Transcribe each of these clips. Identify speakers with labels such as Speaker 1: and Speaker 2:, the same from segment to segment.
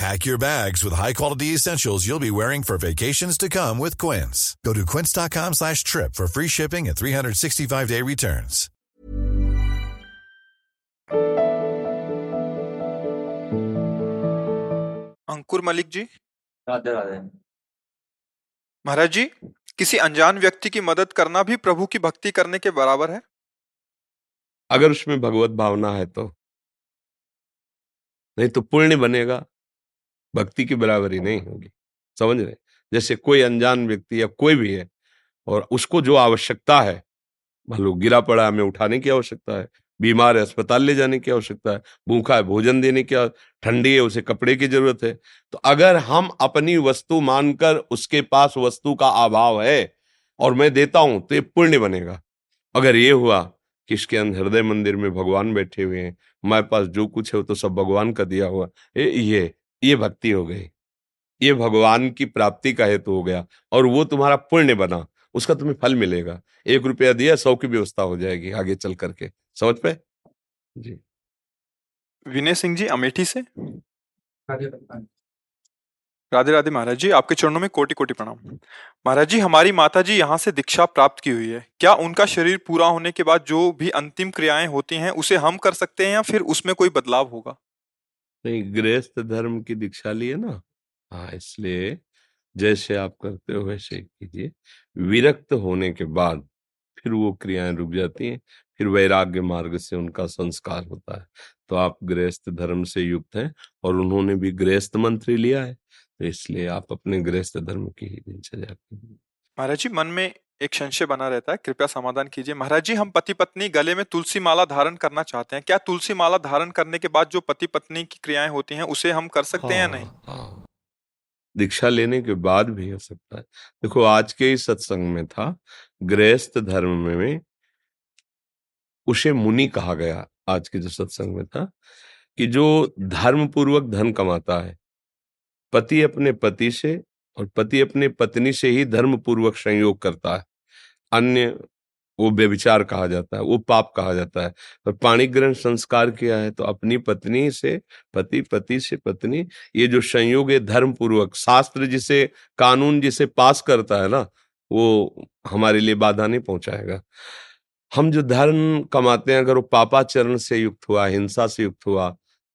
Speaker 1: Pack your bags with high-quality essentials you'll be wearing for vacations to come with Quince. Go to quince.com slash trip for free shipping and 365-day returns.
Speaker 2: अंकुर मलिक जी
Speaker 3: राधे राधे
Speaker 2: महाराज जी किसी अनजान व्यक्ति की मदद करना भी प्रभु की भक्ति करने के बराबर है
Speaker 4: अगर उसमें भगवत भावना है तो नहीं तो पुण्य बनेगा भक्ति की बराबरी नहीं होगी, समझ रहे जैसे कोई अनजान व्यक्ति या कोई भी है और उसको जो आवश्यकता है, मान लो गिरा पड़ा हमें उठाने की आवश्यकता है, बीमार है, अस्पताल ले जाने की आवश्यकता है, भूखा है, भोजन देने की ठंडी है, उसे कपड़े की ज़रूरत है तो अगर हम अपनी वस्तु मानकर उसके पास वस्तु का अभाव है और मैं देता हूँ तो ये पुण्य बनेगा। अगर ये हुआ कि इसके अंदर हृदय मंदिर में भगवान बैठे हुए हैं, हमारे पास जो कुछ है वो तो सब भगवान का दिया हुआ ये ये भक्ति हो गई। ये भगवान की प्राप्ति का हेतु हो गया और वो तुम्हारा पुण्य बना उसका तुम्हें फल मिलेगा। एक रुपया दिया सौ की व्यवस्था हो जाएगी आगे चल करके। समझ पे? जी।
Speaker 2: विनय सिंह जी अमेठी से? राधे राधे महाराज जी आपके चरणों में कोटि कोटि प्रणाम। महाराज जी हमारी माता जी यहाँ से दीक्षा प्राप्त की हुई है। क्या उनका शरीर पूरा होने के बाद जो भी अंतिम क्रियाएँ होती हैं उसे हम कर सकते हैं या फिर उसमें कोई बदलाव होगा?
Speaker 4: नहीं, गृहस्थ धर्म की दीक्षा लिए ना। हाँ इसलिए जैसे आप करते हो वैसे कीजिए। विरक्त होने के बाद फिर वो क्रियाएँ रुक जाती हैं, फिर वैराग्य मार्ग से उनका संस्कार होता है। तो आप गृहस्थ धर्म से युक्त हैं और उन्होंने भी गृहस्थ मंत्री लिया है। तो इसलिए आप अपने गृहस्थ धर्म की ही दिनचर्या
Speaker 2: महाराज जी, मन में एक संशय बना रहता है। कृपया समाधान कीजिए। महाराज जी हम पति पत्नी गले में तुलसी माला धारण करना चाहते हैं। क्या तुलसी माला धारण करने के बाद जो पति पत्नी की क्रियाएँ होती हैं उसे हम कर सकते हैं या नहीं?
Speaker 4: हाँ, हाँ। दीक्षा लेने के बाद भी हो सकता है। देखो आज के इस सत्संग में था। गृहस्थ धर्म में उसे मुनि कहा गया आज के जो सत्संग में था कि जो धर्म पूर्वक धन कमाता है पति अपने पति से और पति अपने पत्नी से ही धर्म पूर्वक संयोग करता है। अन्य वो व्यभिचार कहा जाता है, वो पाप कहा जाता है। पर पाणी ग्रहण संस्कार किया है तो अपनी पत्नी से, पति पति से पत्नी, ये जो संयोग है धर्म पूर्वक शास्त्र जिसे, कानून जिसे पास करता है ना, वो हमारे लिए बाधा नहीं पहुंचाएगा। हम जो धर्म कमाते हैं, अगर वो पापाचरण से युक्त हुआ हिंसा से युक्त हुआ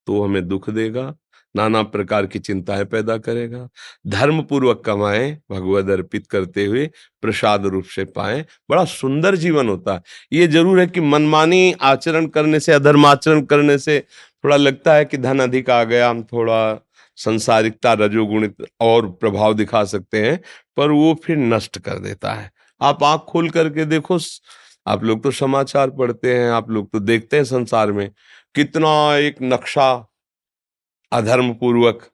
Speaker 4: तो हमें दुख देगा नाना प्रकार की चिंताएँ पैदा करेगा। धर्म पूर्वक कमाए भगवत अर्पित करते हुए प्रसाद रूप से पाए। बड़ा सुंदर जीवन होता है। ये ज़रूर है कि मनमानी आचरण करने से, अधर्म आचरण करने से थोड़ा लगता है कि धन अधिक आ गया, हम थोड़ा संसारिकता, रजोगुणित और प्रभाव दिखा सकते हैं, पर वो फिर नष्ट कर देता है। आप आँख खोल करके देखो आप लोग तो समाचार पढ़ते हैं, आप लोग तो देखते हैं संसार में। कितना एक नक्शा अधर्म पूर्वक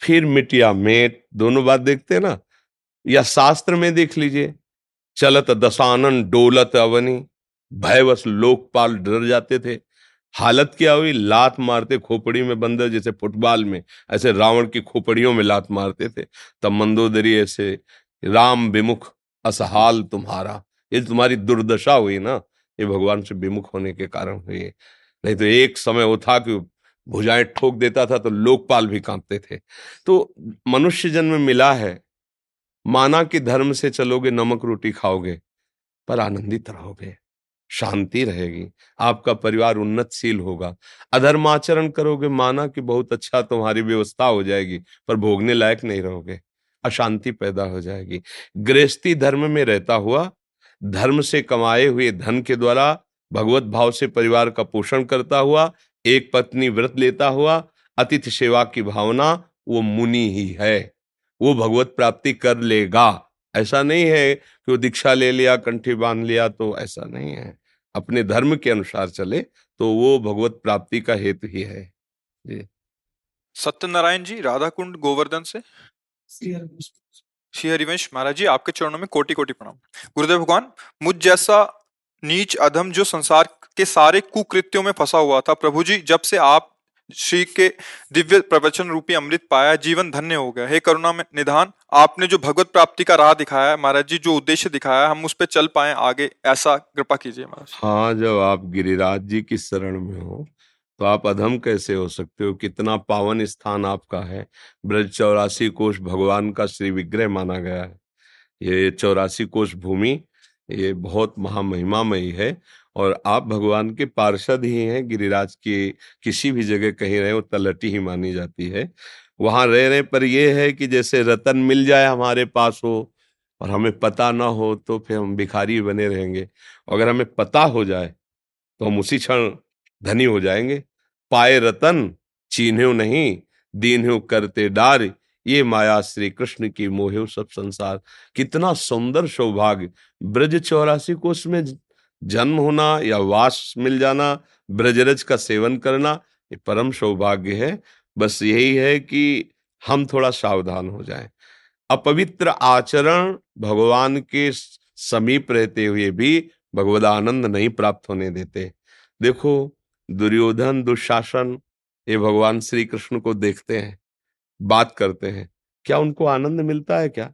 Speaker 4: फिर मिटिया मेट, दोनों बात देखते ना? या शास्त्र में देख लीजिए, चलत दशानन, डोलत अवनी, भयवश लोकपाल डर जाते थे। हालत क्या हुई? लात मारते खोपड़ी में बंदर, जैसे फुटबॉल में, ऐसे रावण की खोपड़ियों में लात मारते थे। तब मंदोदरी ऐसे, राम विमुख, असहाल तुम्हारा। ये तुम्हारी दुर्दशा हुई ना? ये भगवान से विमुख होने के कारण हुई। नहीं तो एक समय वो था कि भुजाएँ ठोक देता था तो लोकपाल भी कांपते थे। तो मनुष्य जन्म मिला है, माना कि धर्म से चलोगे, नमक रोटी खाओगे, पर आनंदित रहोगे, शांति रहेगी, आपका परिवार उन्नतशील होगा। अधर्माचरण करोगे, माना कि बहुत अच्छा तुम्हारी व्यवस्था हो जाएगी, पर भोगने लायक नहीं रहोगे, अशांति पैदा हो जाएगी। गृहस्थी धर्म में रहता हुआ, धर्म से कमाए हुए धन के द्वारा, भगवत भाव से परिवार का पोषण करता हुआ एक पत्नी व्रत लेता हुआ अतिथि सेवा की भावना वो मुनि ही है। वो भगवत प्राप्ति कर लेगा। ऐसा नहीं है कि वो दीक्षा ले लिया कंठी बाँध लिया तो ऐसा नहीं है। अपने धर्म के अनुसार चले तो वो भगवत प्राप्ति का हेतु ही है। जी।
Speaker 2: सत्यनारायण जी राधा कुंड गोवर्धन से? श्री हरिवंश। महाराज जी आपके चरणों में कोटि कोटि प्रणाम। गुरुदेव भगवान मुझ जैसा नीच अधम जो संसार के सारे कुकृत्यों में फंसा हुआ था। प्रभु जी, जब से आप श्री के दिव्य प्रवचन रूपी अमृत पाया, जीवन धन्य हो गया। हे करुणा में निधान, आपने जो भगवत प्राप्ति का राह दिखाया है, महाराज जी, जो उद्देश्य दिखाया हम उस पर चल पाए आगे, ऐसा कृपा कीजिए महाराज।
Speaker 4: हाँ जब आप गिरिराज जी की शरण में हो तो आप अधम कैसे हो सकते हो? कितना पावन स्थान आपका है? ब्रज चौरासी कोष भगवान का श्री विग्रह माना गया है। ये चौरासी कोष भूमि, ये बहुत महामहिमामयी है। और आप भगवान के पार्षद ही हैं, गिरिराज की किसी भी जगह कहीं रहे वो तलटी ही मानी जाती है। वहाँ रह रहे पर यह है कि जैसे रतन मिल जाए हमारे पास हो और हमें पता ना हो तो फिर हम भिखारी बने रहेंगे। अगर हमें पता हो जाए तो हम उसी क्षण धनी हो जाएँगे। पाए रतन, चीन्हो नहीं, दीन्हो करते डार, ये माया श्री कृष्ण की मोहे सब संसार। कितना सुंदर सौभाग्य। ब्रज चौरासी कोष में जन्म होना या वास मिल जाना, ब्रजरज का सेवन करना, ये परम सौभाग्य है। बस यही है कि हम थोड़ा सावधान हो जाएँ। अपवित्र आचरण भगवान के समीप रहते हुए भी भगवद आनंद नहीं प्राप्त होने देते। देखो, दुर्योधन, दुशासन, ये भगवान श्री कृष्ण को देखते हैं, बात करते हैं। क्या उनको आनंद मिलता है क्या?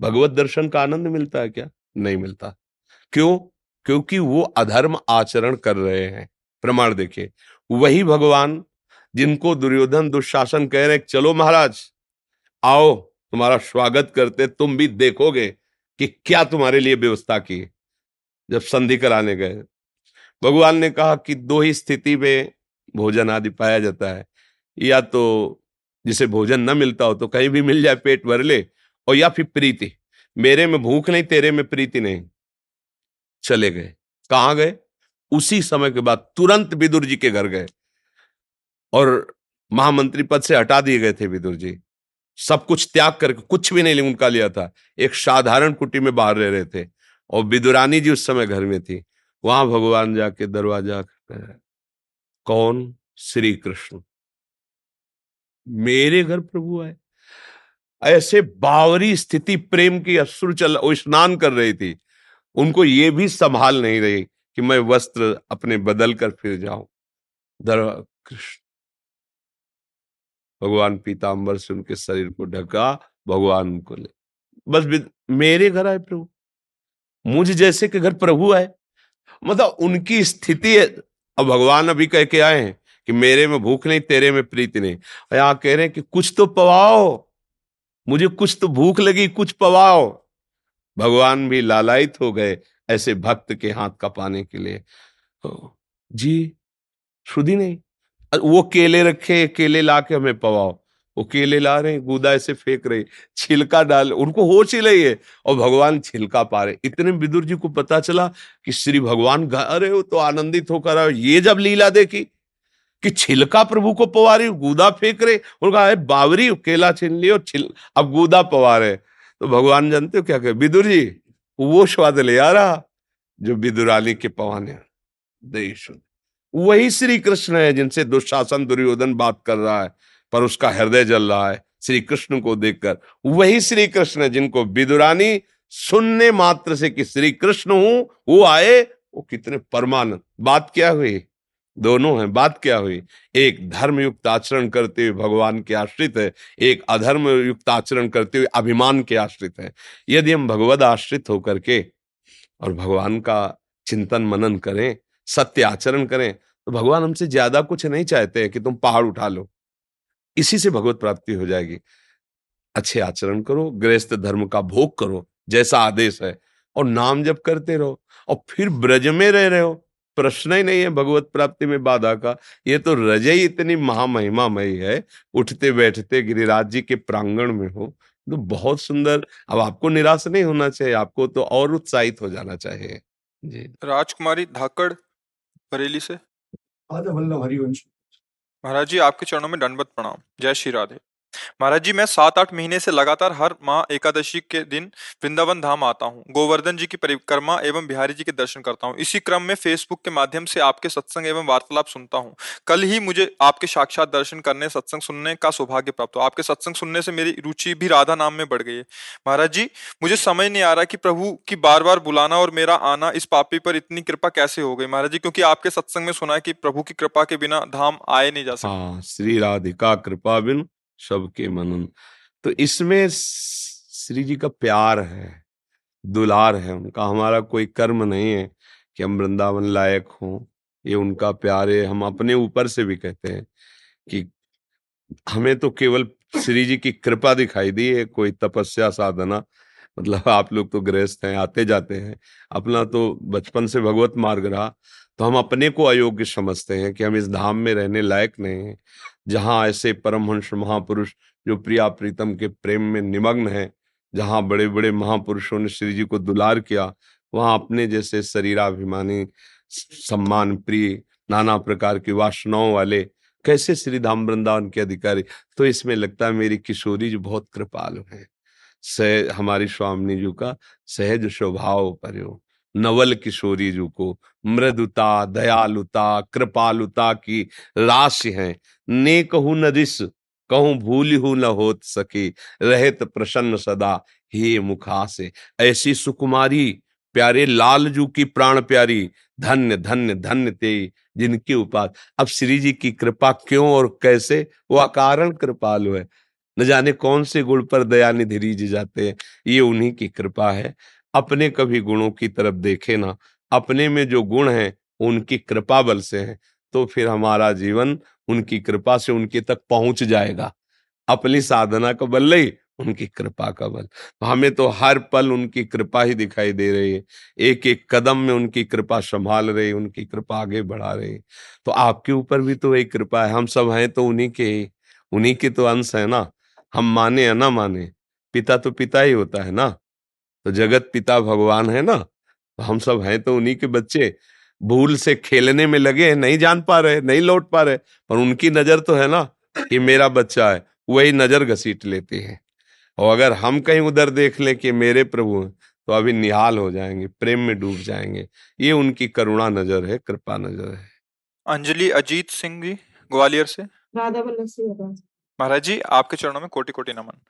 Speaker 4: भगवत दर्शन का आनंद मिलता है क्या? नहीं मिलता। क्यों? क्योंकि वो अधर्म आचरण कर रहे हैं। प्रमाण देखिए, वही भगवान जिनको दुर्योधन दुशासन कह रहे चलो महाराज, आओ, तुम्हारा स्वागत करते, तुम भी देखोगे कि क्या तुम्हारे लिए व्यवस्था की जब संधि कराने गए, भगवान ने कहा कि दो ही स्थिति में भोजन आदि पाया जाता है। या तो जिसे भोजन न मिलता हो तो कहीं भी मिल जाए पेट भर ले, और या फिर प्रीति, मेरे में भूख नहीं, तेरे में प्रीति नहीं। चले गए। कहा गए? उसी समय के बाद तुरंत विदुर जी के घर गए। और महामंत्री पद से हटा दिए गए थे विदुर जी। सब कुछ त्याग करके कुछ भी नहीं उनका लिया था। एक साधारण कुटी में बाहर रह रहे थे। और विदुरानी जी उस समय घर में थी। वहाँ भगवान जाके दरवाज़ा कौन? श्री कृष्ण मेरे घर प्रभु आए। ऐसे बावरी स्थिति प्रेम की अश्रु चल स्नान कर रही थी। उनको ये भी संभाल नहीं रही कि मैं वस्त्र अपने बदल कर फिर जाऊँ। दर कृष्ण। भगवान पीताम्बर से उनके शरीर को ढका, भगवान को ले। बस मेरे घर आए प्रभु। मुझ जैसे के घर प्रभु आए। मतलब उनकी स्थिति अब भगवान अभी कह के आए हैं कि मेरे में भूख नहीं, तेरे में प्रीति नहीं। यहाँ कह रहे हैं कि कुछ तो पवाओ। मुझे कुछ तो भूख लगी, कुछ पवाओ। भगवान भी लालायित हो गए ऐसे भक्त के हाथ का पाने के लिए। जी शुद्धि नहीं वो केले रखे, केले ला के हमें पवाओ। वो केले ला रहे हैं गुदा ऐसे फेंक रहे, छिलका डाल, उनको होश ही है। और भगवान छिलका पा रहे। इतने विदुर जी को पता चला कि श्री भगवान गा रहे हो तो आनंदित होकर आए। ये जब लीला देखी कि छिलका प्रभु को पवा रही, गुदा फेंक रहे उनका बावरी, केला छीन लियो, छिल अब गुदा पवा रहे। तो भगवान जानते हो क्या कहे? विदुर जी, वो स्वाद ले आ रहा जो विदुराली के पवाने वही श्री कृष्ण है जिनसे दुशासन, दुर्योधन बात कर रहा है, पर उसका हृदय जल रहा है श्री कृष्ण को देखकर। वही श्री कृष्ण जिनको विदुरानी सुनने मात्र से कि श्री कृष्ण हूँ, वो आए, वो कितने परमानंद। बात क्या हुई? दोनों हैं। बात क्या हुई? एक धर्म युक्त आचरण करते हुए भगवान के आश्रित है, एक अधर्म युक्त आचरण करते हुए अभिमान के आश्रित है। यदि हम भगवत आश्रित होकर के और भगवान का चिंतन मनन करें, सत्य आचरण करें तो भगवान हमसे ज़्यादा कुछ नहीं चाहते हैं कि तुम पहाड़ उठा लो। इसी से भगवत प्राप्ति हो जाएगी। अच्छे आचरण करो, गृहस्थ धर्म का भोग करो, जैसा आदेश है, और नाम जप करते रहो, और फिर ब्रज में रह रहे हो। प्रश्न ही नहीं है भगवत प्राप्ति में बाधा का। ये तो रजय इतनी महामहिमामयी है उठते बैठते गिरिराज जी के प्रांगण में हो तो बहुत सुंदर। अब आपको निराश नहीं होना चाहिए आपको तो और उत्साहित हो जाना चाहिए।
Speaker 2: जी। राजकुमारी धाकड़ बरेली से? महाराज जी आपके चरणों में दंडवत प्रणाम। जय श्री राधे। महाराज जी मैं सात आठ महीने से लगातार हर माह एकादशी के दिन वृंदावन धाम आता हूँ। गोवर्धन जी की परिक्रमा एवं बिहारी जी के दर्शन करता हूँ। इसी क्रम में फेसबुक के माध्यम से आपके सत्संग एवं वार्तालाप सुनता हूँ। कल ही मुझे आपके साक्षात दर्शन करने सत्संग सुनने का सौभाग्य प्राप्त हुआ। आपके सत्संग सुनने से मेरी रुचि भी राधा नाम में बढ़ गई है। महाराज जी मुझे समझ नहीं आ रहा कि प्रभु की बार बार बुलाना और मेरा आना इस पापी पर इतनी कृपा कैसे हो गई? महाराज जी क्योंकि आपके सत्संग में सुना है कि प्रभु की कृपा के बिना धाम आए नहीं जा सकते।
Speaker 4: हाँ, श्री राधिका कृपा बिन सबके मनन। तो इसमें श्री जी का प्यार है, दुलार है उनका। हमारा कोई कर्म नहीं है कि हम वृंदावन लायक हों। ये उनका प्यार है। हम अपने ऊपर से भी कहते हैं कि हमें तो केवल श्री जी की कृपा दिखाई दी है, कोई तपस्या साधना। मतलब आप लोग तो गृहस्थ हैं, आते जाते हैं। अपना तो बचपन से भगवत मार्ग रहा। तो हम अपने को अयोग्य समझते हैं कि हम इस धाम में रहने लायक नहीं हैं। जहाँ ऐसे परमहंस महापुरुष जो प्रिया प्रीतम के प्रेम में निमग्न है, जहाँ बड़े बड़े महापुरुषों ने श्री जी को दुलार किया, वहाँ अपने जैसे शरीराभिमानी, सम्मान प्रिय, नाना प्रकार की वासनाओं वाले कैसे श्री धाम वृंदावन के अधिकारी? तो इसमें लगता है मेरी किशोरी जी बहुत कृपालु है। सह, हमारी स्वामी जी का सहज स्वभाव पर नवल किशोरी जी को। मृदुता, दयालुता, कृपालुता की राशि है। ने कहू न रिस, कहूँ भूल हूँ न होत सके। रहत प्रसन्न सदा हे मुखा से ऐसी सुकुमारी, प्यारे लाल जू की प्राण प्यारी, धन्य धन्य धन्य ते जिनकी उपास अब श्री जी की कृपा क्यों और कैसे? वो कारण कृपालु है। न जाने कौन से गुण पर दयानिधि जी जाते हैं। ये उन्हीं की कृपा है। अपने कभी गुणों की तरफ़ देखे ना, अपने में जो गुण है, उनकी कृपा बल से हैं तो फिर हमारा जीवन उनकी कृपा से उनके तक पहुँच जाएगा। अपनी साधना का बल नहीं, उनकी कृपा का बल। हमें तो हर पल उनकी कृपा ही दिखाई दे रही है। एक एक कदम में उनकी कृपा संभाल रही, उनकी कृपा आगे बढ़ा रही। तो आपके ऊपर भी तो वही कृपा है। हम सब हैं तो उन्हीं के ही। उन्हीं के तो अंश है ना। हम माने या ना माने, पिता तो पिता ही होता है ना। तो जगत पिता भगवान है ना? तो हम सब हैं तो उन्हीं के बच्चे। भूल से खेलने में लगे नहीं जान पा रहे नहीं लौट पा रहे पर उनकी नज़र तो है ना कि मेरा बच्चा है वही नज़र घसीट लेते हैं। और अगर हम कहीं उधर देख लें कि मेरे प्रभु हैं तो अभी निहाल हो जाएँगे प्रेम में डूब जाएँगे। ये उनकी करुणा नज़र है कृपा नज़र है।
Speaker 2: अंजलि अजीत सिंह जी ग्वालियर से। राधा महाराज जी आपके चरणों में कोटि कोटि नमन।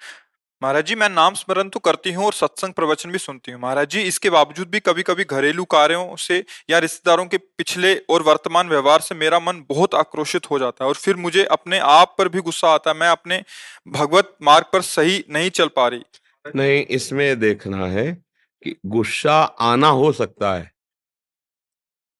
Speaker 2: महाराज जी, मैं नाम स्मरण तो करती हूँ और सत्संग प्रवचन भी सुनती हूँ। महाराज जी, इसके बावजूद भी कभी कभी घरेलू कार्यों से या रिश्तेदारों के पिछले और वर्तमान व्यवहार से मेरा मन बहुत आक्रोशित हो जाता है और फिर मुझे अपने आप पर भी गुस्सा आता है। मैं अपने भगवत मार्ग पर सही नहीं चल पा रही।
Speaker 4: नहीं, इसमें देखना है कि गुस्सा आना हो सकता है,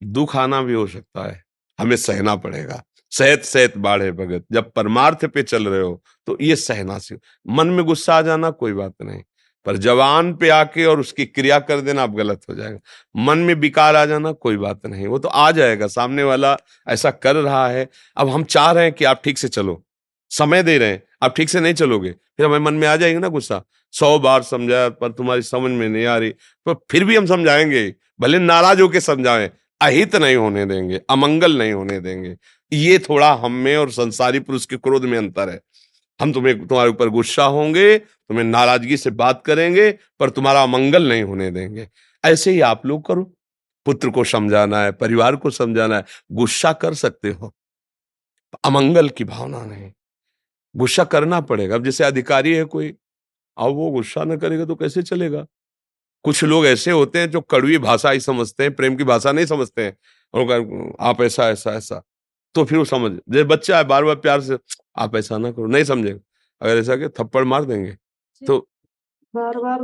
Speaker 4: दुख आना भी हो सकता है। हमें सहना पड़ेगा। सहत सहत बाढ़े भगत, जब परमार्थ पे चल रहे हो तो ये सहना से मन में गुस्सा आ जाना कोई बात नहीं, पर जवान पे आके और उसकी क्रिया कर देना आप गलत हो जाएगा। मन में विकार आ जाना कोई बात नहीं, वो तो आ जाएगा, सामने वाला ऐसा कर रहा है। अब हम चाह रहे हैं कि आप ठीक से चलो, समय दे रहे हैं, आप ठीक से नहीं चलोगे, फिर हमें मन में आ जाएगा ना गुस्सा। सौ बार समझाया पर तुम्हारी समझ में नहीं आ रही तो फिर भी हम समझाएँगे, भले नाराज़ होकर समझाएँ, अहित नहीं होने देंगे, अमंगल नहीं होने देंगे। ये थोड़ा हम में और संसारी पुरुष के क्रोध में अंतर है। हम तुम्हें, तुम्हारे ऊपर गुस्सा होंगे, तुम्हें नाराज़गी से बात करेंगे, पर तुम्हारा अमंगल नहीं होने देंगे। ऐसे ही आप लोग करो। पुत्र को समझाना है, परिवार को समझाना है, गुस्सा कर सकते हो। अमंगल की भावना नहीं। गुस्सा करना पड़ेगा। अब जैसे अधिकारी है कोई, अब वो गुस्सा न करेगा तो कैसे चलेगा? कुछ लोग ऐसे होते हैं जो कड़वी भाषा ही समझते हैं, प्रेम की भाषा नहीं समझते हैं। और आप ऐसा ऐसा ऐसा तो फिर वो समझ जैसे बच्चा है बार बार प्यार से आप ऐसा ना करो नहीं समझेगा। अगर ऐसा कि थप्पड़ मार देंगे तो
Speaker 3: बार बार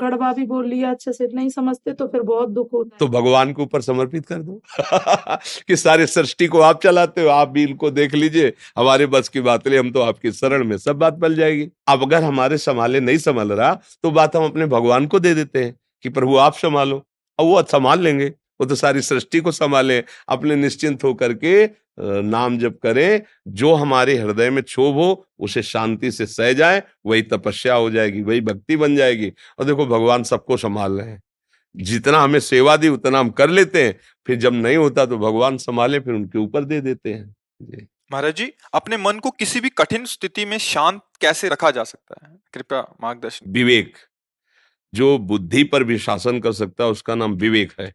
Speaker 3: कड़वा भी बोल लिया अच्छे से नहीं समझते तो फिर बहुत दुख होता
Speaker 4: तो भगवान के ऊपर समर्पित कर दो। कि सारे सृष्टि को आप चलाते हो आप भी इनको देख लीजिए हमारे बस की बात ले हम तो आपकी शरण में सब बात बल जाएगी। अब अगर हमारे संभाले नहीं संभाल रहा तो बात हम अपने भगवान को दे देते हैं कि प्रभु आप संभालो। और वो संभाल लेंगे वो तो सारी सृष्टि को संभाले अपने निश्चिंत होकर के नाम जब करें जो हमारे हृदय में क्षोभ हो उसे शांति से सह जाए वही तपस्या हो जाएगी वही भक्ति बन जाएगी। और देखो भगवान सबको संभाल रहे हैं। जितना हमें सेवा दी उतना हम कर लेते हैं। फिर जब नहीं होता तो भगवान संभाले फिर उनके ऊपर दे देते हैं।
Speaker 2: महाराज जी अपने मन को किसी भी कठिन स्थिति में शांत कैसे रखा जा सकता है? कृपया मार्गदर्शन
Speaker 4: विवेक। जो बुद्धि पर भी शासन कर सकता है उसका नाम विवेक है।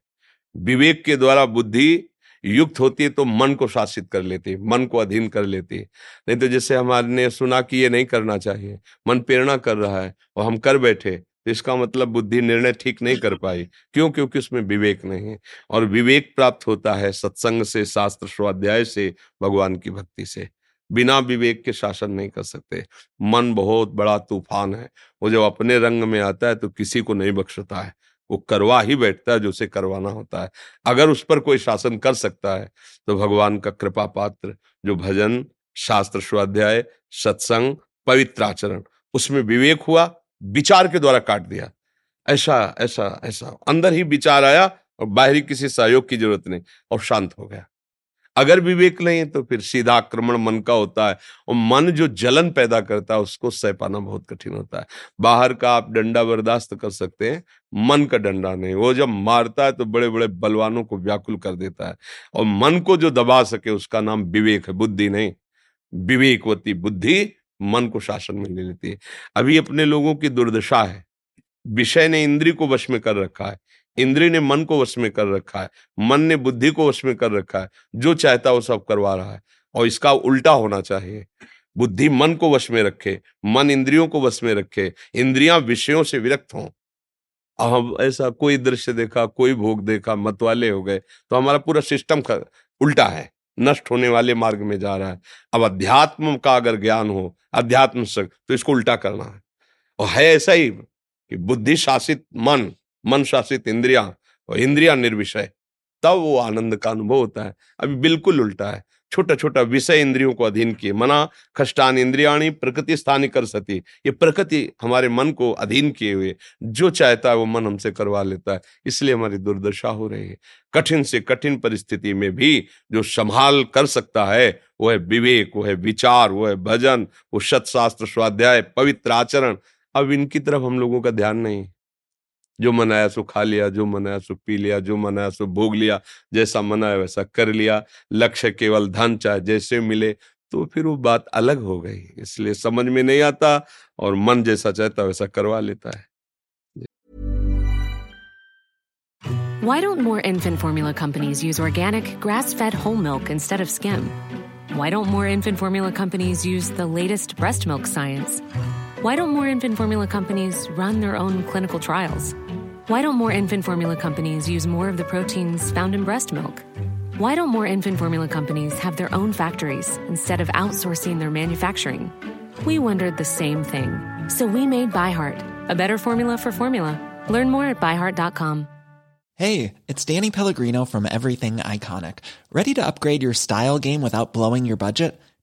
Speaker 4: विवेक के द्वारा बुद्धि युक्त होती है तो मन को शासित कर लेती है मन को अधीन कर लेती है। नहीं तो जैसे हमारे सुना कि ये नहीं करना चाहिए मन प्रेरणा कर रहा है और हम कर बैठे तो इसका मतलब बुद्धि निर्णय ठीक नहीं कर पाई। क्यों? क्योंकि उसमें विवेक नहीं है और विवेक प्राप्त होता है सत्संग से शास्त्र स्वाध्याय से भगवान की भक्ति से। बिना विवेक के शासन नहीं कर सकते। मन बहुत बड़ा तूफ़ान है वो जब अपने रंग में आता है तो किसी को नहीं बख्शता है। वो करवा ही बैठता है जो उसे करवाना होता है। अगर उस पर कोई शासन कर सकता है तो भगवान का कृपा पात्र जो भजन, शास्त्र स्वाध्याय, सत्संग, पवित्र आचरण, उसमें विवेक हुआ, विचार के द्वारा काट दिया। ऐसा ऐसा ऐसा। अंदर ही विचार आया और बाहरी किसी सहयोग की ज़रूरत नहीं और शांत हो गया। अगर विवेक नहीं है तो फिर सीधा आक्रमण मन का होता है और मन जो जलन पैदा करता है, उसको सह पाना बहुत कठिन होता है। बाहर का आप डंडा बर्दाश्त कर सकते हैं, मन का डंडा नहीं। वो जब मारता है तो बड़े बड़े बलवानों को व्याकुल कर देता है और मन को जो दबा सके, उसका नाम विवेक है, बुद्धि नहीं। विवेकवती बुद्धि मन को शासन में ले लेती है। अभी अपने लोगों की दुर्दशा है। विषय ने इंद्री को वश में कर रखा है। इंद्री ने मन को वश में कर रखा है, मन ने बुद्धि को वश में कर रखा है, जो चाहता वो सब करवा रहा है, और इसका उल्टा होना चाहिए। बुद्धि मन को वश में रखे, मन इंद्रियों को वश में रखे, इंद्रियाँ विषयों से विरक्त हों। अब ऐसा कोई दृश्य देखा, कोई भोग देखा, मतवाले हो गए तो हमारा पूरा सिस्टम उल्टा है, नष्ट होने वाले मार्ग में जा रहा है। अब अध्यात्म का अगर ज्ञान हो, अध्यात्म तो इसको उल्टा करना है। और है ऐसा ही कि बुद्धि शासित मन मन शासित इंद्रिया और इंद्रिया निर्विषय, तब वो आनंद का अनुभव होता है। अभी बिल्कुल उल्टा है। छोटा छोटा विषय इंद्रियों को अधीन किए, मना, खष्टान इंद्रियाणी, प्रकृति स्थानी कर सती। ये प्रकृति हमारे मन को अधीन किए हुए, जो चाहता है वो मन हमसे करवा लेता है। इसलिए हमारी दुर्दशा हो रही है। कठिन से कठिन परिस्थिति में भी जो संभाल कर सकता है, वो है विवेक, वो है विचार, वो है भजन, वो सत्शास्त्र स्वाध्याय, पवित्र आचरण। अब इनकी तरफ़ हम लोगों का ध्यान नहीं। जो मनाया सो खा लिया जो मनाया सो पी लिया जो मनाया सो भोग लिया जैसा मनाया वैसा कर लिया लक्ष्य केवल धन चाहे जैसे मिले तो फिर वो बात अलग हो गई इसलिए समझ में नहीं आता और मन जैसा चाहता वैसा करवा लेता है
Speaker 5: Why don't more infant formula companies use organic, grass fed whole milk instead of skim? Why don't more infant formula companies use the latest breast milk science? Why don't more infant formula companies run their own clinical trials? Why don't more infant formula companies use more of the proteins found in breast milk? Why don't more infant formula companies have their own factories instead of outsourcing their manufacturing? We wondered the same thing. So we made ByHeart, a better formula for formula. Learn more at byheart.com.
Speaker 6: Hey, it's Danny Pellegrino from Everything Iconic. Ready to upgrade your style game without blowing your budget?